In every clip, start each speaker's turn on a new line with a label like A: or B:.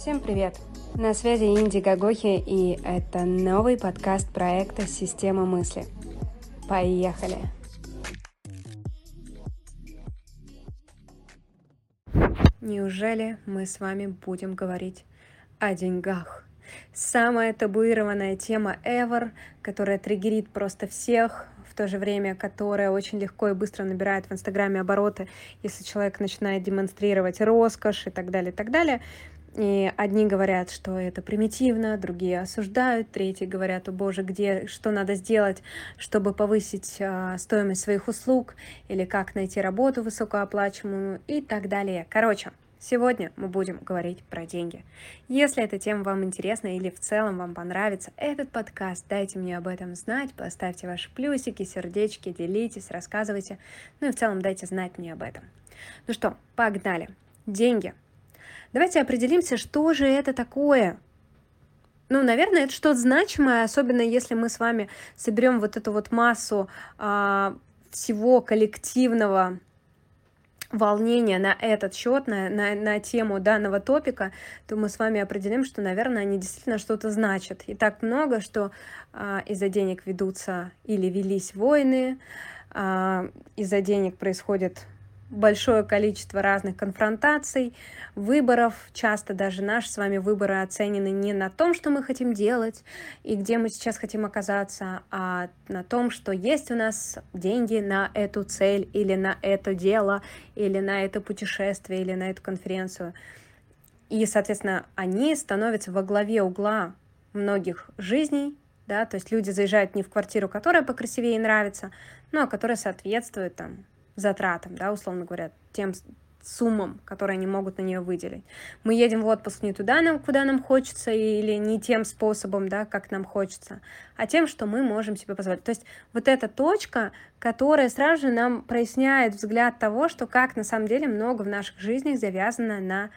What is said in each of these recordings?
A: Всем привет! На связи Инди Гагохи, и это новый подкаст проекта «Система мысли». Поехали! Неужели мы с вами будем говорить о деньгах? Самая табуированная тема ever, которая триггерит просто всех, в то же время, которая очень легко и быстро набирает в Инстаграме обороты, если человек начинает демонстрировать роскошь и так далее, и так далее. И одни говорят, что это примитивно, другие осуждают, третьи говорят, о боже, где, что надо сделать, чтобы повысить э, стоимость своих услуг, или как найти работу высокооплачиваемую и так далее. Короче, Сегодня мы будем говорить про деньги. Если эта тема вам интересна или в целом вам понравится этот подкаст, дайте мне об этом знать, поставьте ваши плюсики, сердечки, делитесь, рассказывайте, ну и в целом дайте знать мне об этом. Ну что, погнали. Деньги. Давайте определимся, что же это такое. Ну, наверное, это что-то значимое, особенно если мы с вами соберем вот эту вот массу а, всего коллективного волнения на этот счет, на, на, на тему данного топика, то мы с вами определим, что, наверное, они действительно что-то значат. И так много, что а, из-за денег ведутся или велись войны, а, из-за денег происходит большое количество разных конфронтаций, выборов. Часто даже наши с вами выборы оценены не на том, что мы хотим делать и где мы сейчас хотим оказаться, а на том, что есть у нас деньги на эту цель или на это дело, или на это путешествие, или на эту конференцию. И, соответственно, они становятся во главе угла многих жизней, да, то есть люди заезжают не в квартиру, которая покрасивее и нравится, но которая соответствует там затратам, да, условно говоря, тем суммам, которые они могут на нее выделить. Мы едем в отпуск не туда, нам, куда нам хочется, или не тем способом, да, как нам хочется, а тем, что мы можем себе позволить. То есть вот эта точка, которая сразу же нам проясняет взгляд того, что как на самом деле много в наших жизнях завязано на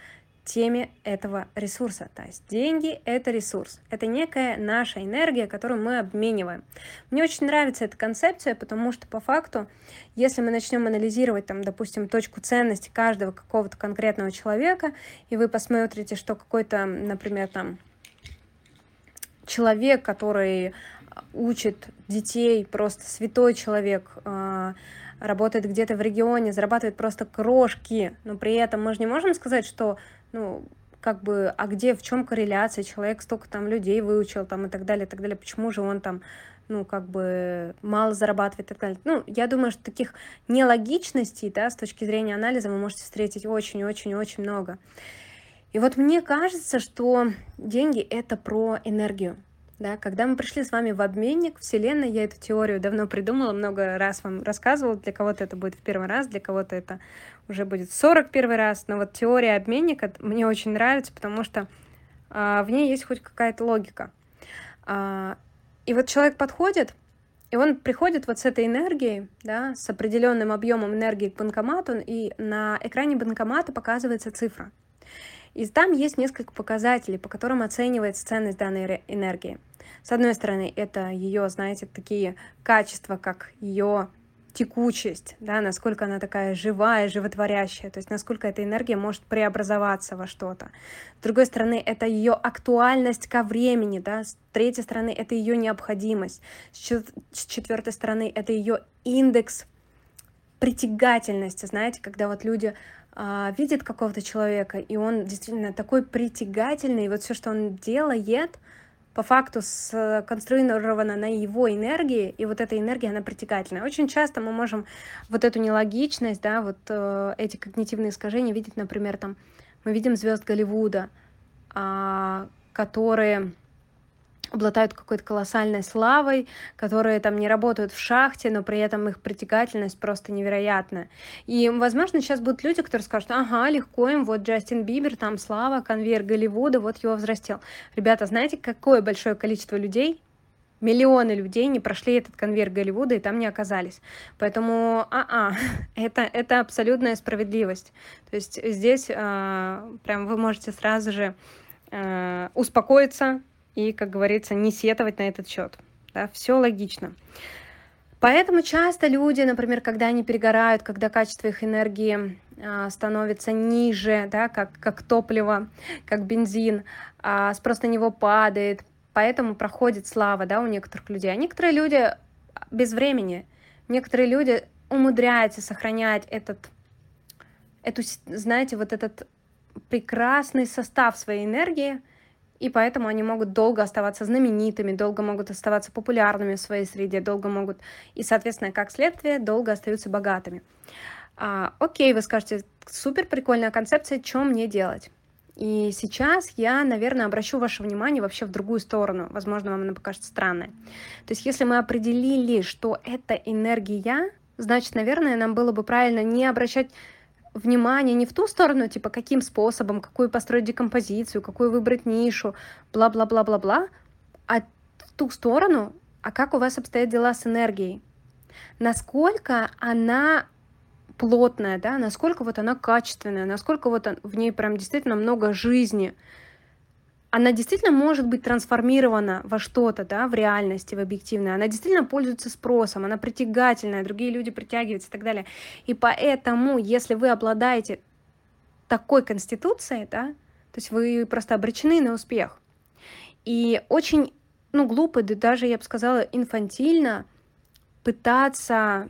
A: теме этого ресурса. То есть деньги — это ресурс. Это некая наша энергия, которую мы обмениваем. Мне очень нравится эта концепция, потому что по факту, если мы начнем анализировать, там, допустим, точку ценности каждого какого-то конкретного человека, и вы посмотрите, что какой-то, например, там, человек, который учит детей, просто святой человек, а, работает где-то в регионе, зарабатывает просто крошки, но при этом мы же не можем сказать, что ну, как бы, а где, в чем корреляция, человек столько там людей выучил, там, и так далее, и так далее, почему же он там, ну, как бы, мало зарабатывает, и так далее. Ну, я думаю, что таких нелогичностей, да, с точки зрения анализа вы можете встретить очень-очень-очень много. И вот мне кажется, что деньги — это про энергию. Да, когда мы пришли с вами в обменник Вселенной, я эту теорию давно придумала, много раз вам рассказывала, для кого-то это будет в первый раз, для кого-то это уже будет 41 раз, но вот теория обменника мне очень нравится, потому что а, в ней есть хоть какая-то логика. А, и вот человек подходит, и он приходит вот с этой энергией, да, с определенным объемом энергии к банкомату, и на экране банкомата показывается цифра. И там есть несколько показателей, по которым оценивается ценность данной энергии. С одной стороны, это ее, знаете, такие качества, как ее текучесть, да, насколько она такая живая, животворящая, то есть насколько эта энергия может преобразоваться во что-то. С другой стороны, это ее актуальность ко времени, да, с третьей стороны, это ее необходимость, с четвертой стороны, это ее индекс притягательности, знаете, когда вот люди а, видят какого-то человека, и он действительно такой притягательный, и вот все, что он делает, по факту сконструирована на его энергии, и вот эта энергия, она притягательная. Очень часто мы можем вот эту нелогичность, да, вот э, эти когнитивные искажения видеть, например, там, мы видим звезд Голливуда, э, которые обладают какой-то колоссальной славой, которые там не работают в шахте, но при этом их притягательность просто невероятная. И, возможно, сейчас будут люди, которые скажут, ага, легко им, вот Джастин Бибер, там слава, конвейер Голливуда, вот его взрастил. Ребята, знаете, какое большое количество людей миллионы людей не прошли этот конвейер Голливуда и там не оказались. Поэтому, а-а, это, это абсолютная справедливость. То есть здесь э, прям вы можете сразу же э, успокоиться, и, как говорится, не сетовать на этот счет. Да, все логично. Поэтому часто люди, например, когда они перегорают, когда качество их энергии а, становится ниже, да, как, как топливо, как бензин, а спрос на него падает, поэтому проходит слава да, у некоторых людей. А некоторые люди без времени, некоторые люди умудряются сохранять этот, эту, знаете, вот этот прекрасный состав своей энергии, и поэтому они могут долго оставаться знаменитыми, долго могут оставаться популярными в своей среде, долго могут, и, соответственно, как следствие, долго остаются богатыми. А, окей, вы скажете, супер прикольная концепция, что мне делать? И сейчас я, наверное, обращу ваше внимание вообще в другую сторону. Возможно, вам она покажется странной. То есть, если мы определили, что это энергия, значит, наверное, нам было бы правильно не обращать внимание не в ту сторону, типа, каким способом, какую построить декомпозицию, какую выбрать нишу, бла-бла-бла-бла-бла, а в ту сторону, а как у вас обстоят дела с энергией. Насколько она плотная, да, насколько вот она качественная, насколько вот в ней прям действительно много жизни. Она действительно может быть трансформирована во что-то, да, в реальности, в объективное. Она действительно пользуется спросом, она притягательная, другие люди притягиваются и так далее. И поэтому, если вы обладаете такой конституцией, да, то есть вы просто обречены на успех. И очень, ну, глупо, да даже, я бы сказала, инфантильно пытаться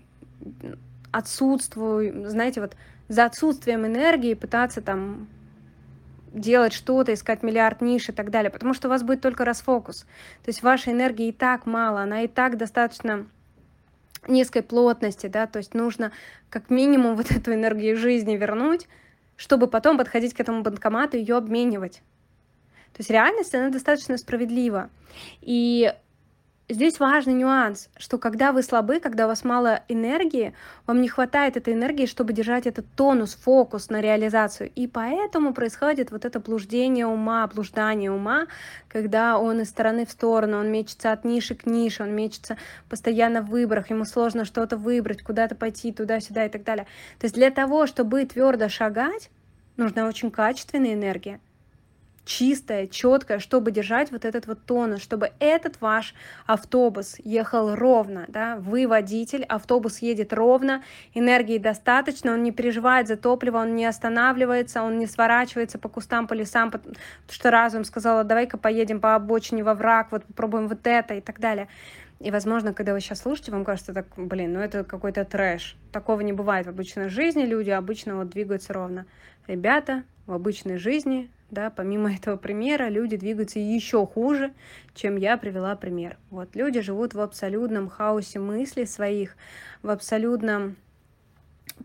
A: отсутствую, знаете, вот за отсутствием энергии пытаться там делать что-то, искать миллиард ниш и так далее, потому что у вас будет только расфокус. То есть вашей энергии и так мало, она и так достаточно низкой плотности, да, то есть нужно как минимум вот эту энергию жизни вернуть, чтобы потом подходить к этому банкомату и ее обменивать. То есть реальность, она достаточно справедлива. И Здесь важный нюанс, что когда вы слабы, когда у вас мало энергии, вам не хватает этой энергии, чтобы держать этот тонус, фокус на реализацию. И поэтому происходит вот это блуждение ума, блуждание ума, когда он из стороны в сторону, он мечется от ниши к нише, он мечется постоянно в выборах, ему сложно что-то выбрать, куда-то пойти, туда-сюда и так далее. То есть для того, чтобы твердо шагать, нужна очень качественная энергия чистая, четкая, чтобы держать вот этот вот тонус, чтобы этот ваш автобус ехал ровно, да, вы водитель, автобус едет ровно, энергии достаточно, он не переживает за топливо, он не останавливается, он не сворачивается по кустам, по лесам, потому что разум сказала, давай-ка поедем по обочине во враг, вот попробуем вот это и так далее. И, возможно, когда вы сейчас слушаете, вам кажется, так, блин, ну это какой-то трэш. Такого не бывает в обычной жизни, люди обычно вот двигаются ровно. Ребята, в обычной жизни да, помимо этого примера, люди двигаются еще хуже, чем я привела пример. Вот люди живут в абсолютном хаосе мыслей своих, в абсолютном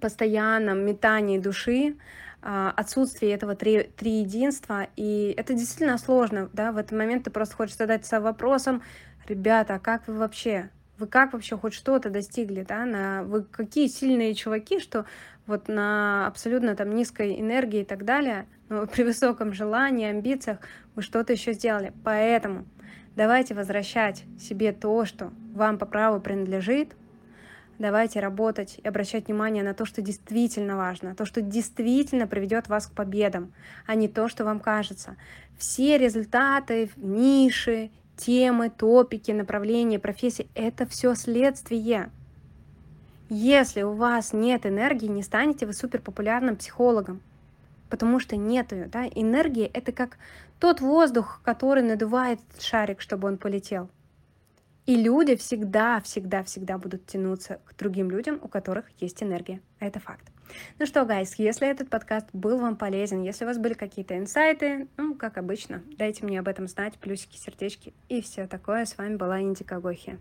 A: постоянном метании души, а, отсутствие этого три, три единства, и это действительно сложно, да, в этот момент ты просто хочешь задать вопросом, ребята, а как вы вообще, вы как вообще хоть что-то достигли, да, на, вы какие сильные чуваки, что вот на абсолютно там низкой энергии и так далее, но при высоком желании, амбициях вы что-то еще сделали. Поэтому давайте возвращать себе то, что вам по праву принадлежит, давайте работать и обращать внимание на то, что действительно важно, то, что действительно приведет вас к победам, а не то, что вам кажется. Все результаты, ниши, темы, топики, направления, профессии — это все следствие. Если у вас нет энергии, не станете вы суперпопулярным психологом, потому что нет ее. Да? Энергия — это как тот воздух, который надувает шарик, чтобы он полетел. И люди всегда, всегда, всегда будут тянуться к другим людям, у которых есть энергия. Это факт. Ну что, гайс, если этот подкаст был вам полезен, если у вас были какие-то инсайты, ну, как обычно, дайте мне об этом знать, плюсики, сердечки и все такое. С вами была Индика Гохи.